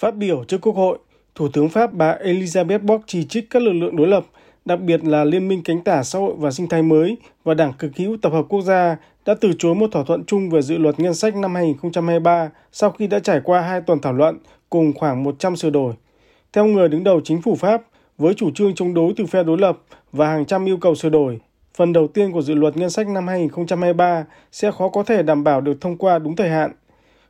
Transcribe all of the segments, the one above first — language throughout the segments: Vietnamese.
Phát biểu trước Quốc hội, Thủ tướng Pháp bà Elizabeth Bock chỉ trích các lực lượng đối lập, đặc biệt là Liên minh cánh tả xã hội và sinh thái mới và Đảng cực hữu tập hợp quốc gia đã từ chối một thỏa thuận chung về dự luật ngân sách năm 2023 sau khi đã trải qua hai tuần thảo luận cùng khoảng 100 sửa đổi. Theo người đứng đầu chính phủ Pháp, với chủ trương chống đối từ phe đối lập và hàng trăm yêu cầu sửa đổi, phần đầu tiên của dự luật ngân sách năm 2023 sẽ khó có thể đảm bảo được thông qua đúng thời hạn.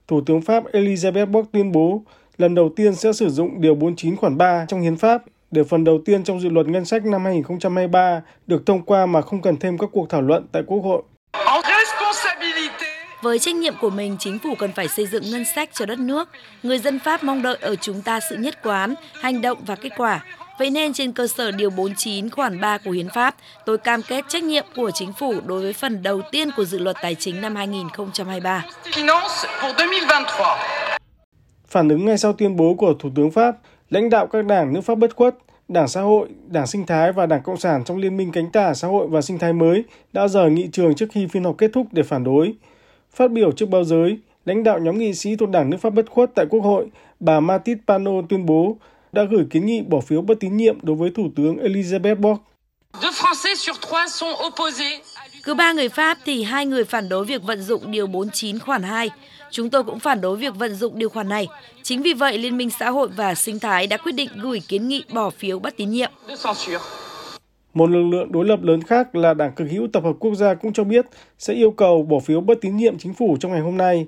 Thủ tướng Pháp Elizabeth Bock tuyên bố lần đầu tiên sẽ sử dụng Điều 49 khoản 3 trong hiến pháp để phần đầu tiên trong dự luật ngân sách năm 2023 được thông qua mà không cần thêm các cuộc thảo luận tại Quốc hội. Với trách nhiệm của mình, chính phủ cần phải xây dựng ngân sách cho đất nước. Người dân Pháp mong đợi ở chúng ta sự nhất quán, hành động và kết quả. Vậy nên trên cơ sở Điều 49 khoản 3 của Hiến pháp, tôi cam kết trách nhiệm của chính phủ đối với phần đầu tiên của dự luật tài chính năm 2023. Phản ứng ngay sau tuyên bố của Thủ tướng Pháp, lãnh đạo các đảng nước Pháp bất khuất, Đảng Xã hội, Đảng Sinh thái và Đảng Cộng sản trong Liên minh cánh tả xã hội và sinh thái mới đã rời nghị trường trước khi phiên họp kết thúc để phản đối. Phát biểu trước báo giới, lãnh đạo nhóm nghị sĩ thuộc Đảng nước Pháp bất khuất tại Quốc hội, bà Matit Pano tuyên bố đã gửi kiến nghị bỏ phiếu bất tín nhiệm đối với Thủ tướng Elizabeth Bock. Cứ ba người Pháp thì hai người phản đối việc vận dụng Điều 49 khoản 2. Chúng tôi cũng phản đối việc vận dụng điều khoản này. Chính vì vậy, Liên minh xã hội và sinh thái đã quyết định gửi kiến nghị bỏ phiếu bất tín nhiệm. Một lực lượng đối lập lớn khác là Đảng Cực hữu Tập hợp Quốc gia cũng cho biết sẽ yêu cầu bỏ phiếu bất tín nhiệm chính phủ trong ngày hôm nay.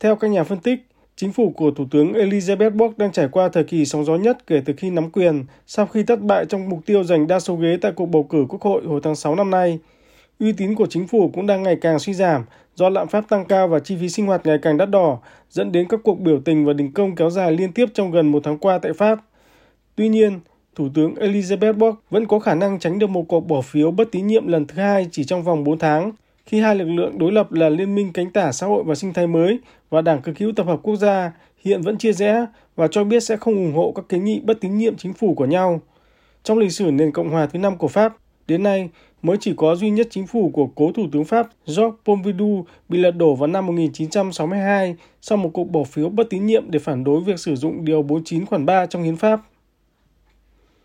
Theo các nhà phân tích, chính phủ của Thủ tướng Elizabeth Bock đang trải qua thời kỳ sóng gió nhất kể từ khi nắm quyền sau khi thất bại trong mục tiêu giành đa số ghế tại cuộc bầu cử Quốc hội hồi tháng 6 năm nay. Uy tín của chính phủ cũng đang ngày càng suy giảm do lạm phát tăng cao và chi phí sinh hoạt ngày càng đắt đỏ, dẫn đến các cuộc biểu tình và đình công kéo dài liên tiếp trong gần một tháng qua tại Pháp. Tuy nhiên, Thủ tướng Elizabeth Bock vẫn có khả năng tránh được một cuộc bỏ phiếu bất tín nhiệm lần thứ hai chỉ trong vòng 4 tháng, khi hai lực lượng đối lập là Liên minh cánh tả xã hội và sinh thái mới và Đảng cực hữu tập hợp quốc gia hiện vẫn chia rẽ và cho biết sẽ không ủng hộ các kiến nghị bất tín nhiệm chính phủ của nhau. Trong lịch sử nền Cộng hòa thứ năm của Pháp, đến nay, mới chỉ có duy nhất chính phủ của cố Thủ tướng Pháp Jacques Pompidou bị lật đổ vào năm 1962 sau một cuộc bỏ phiếu bất tín nhiệm để phản đối việc sử dụng Điều 49 khoản 3 trong hiến pháp.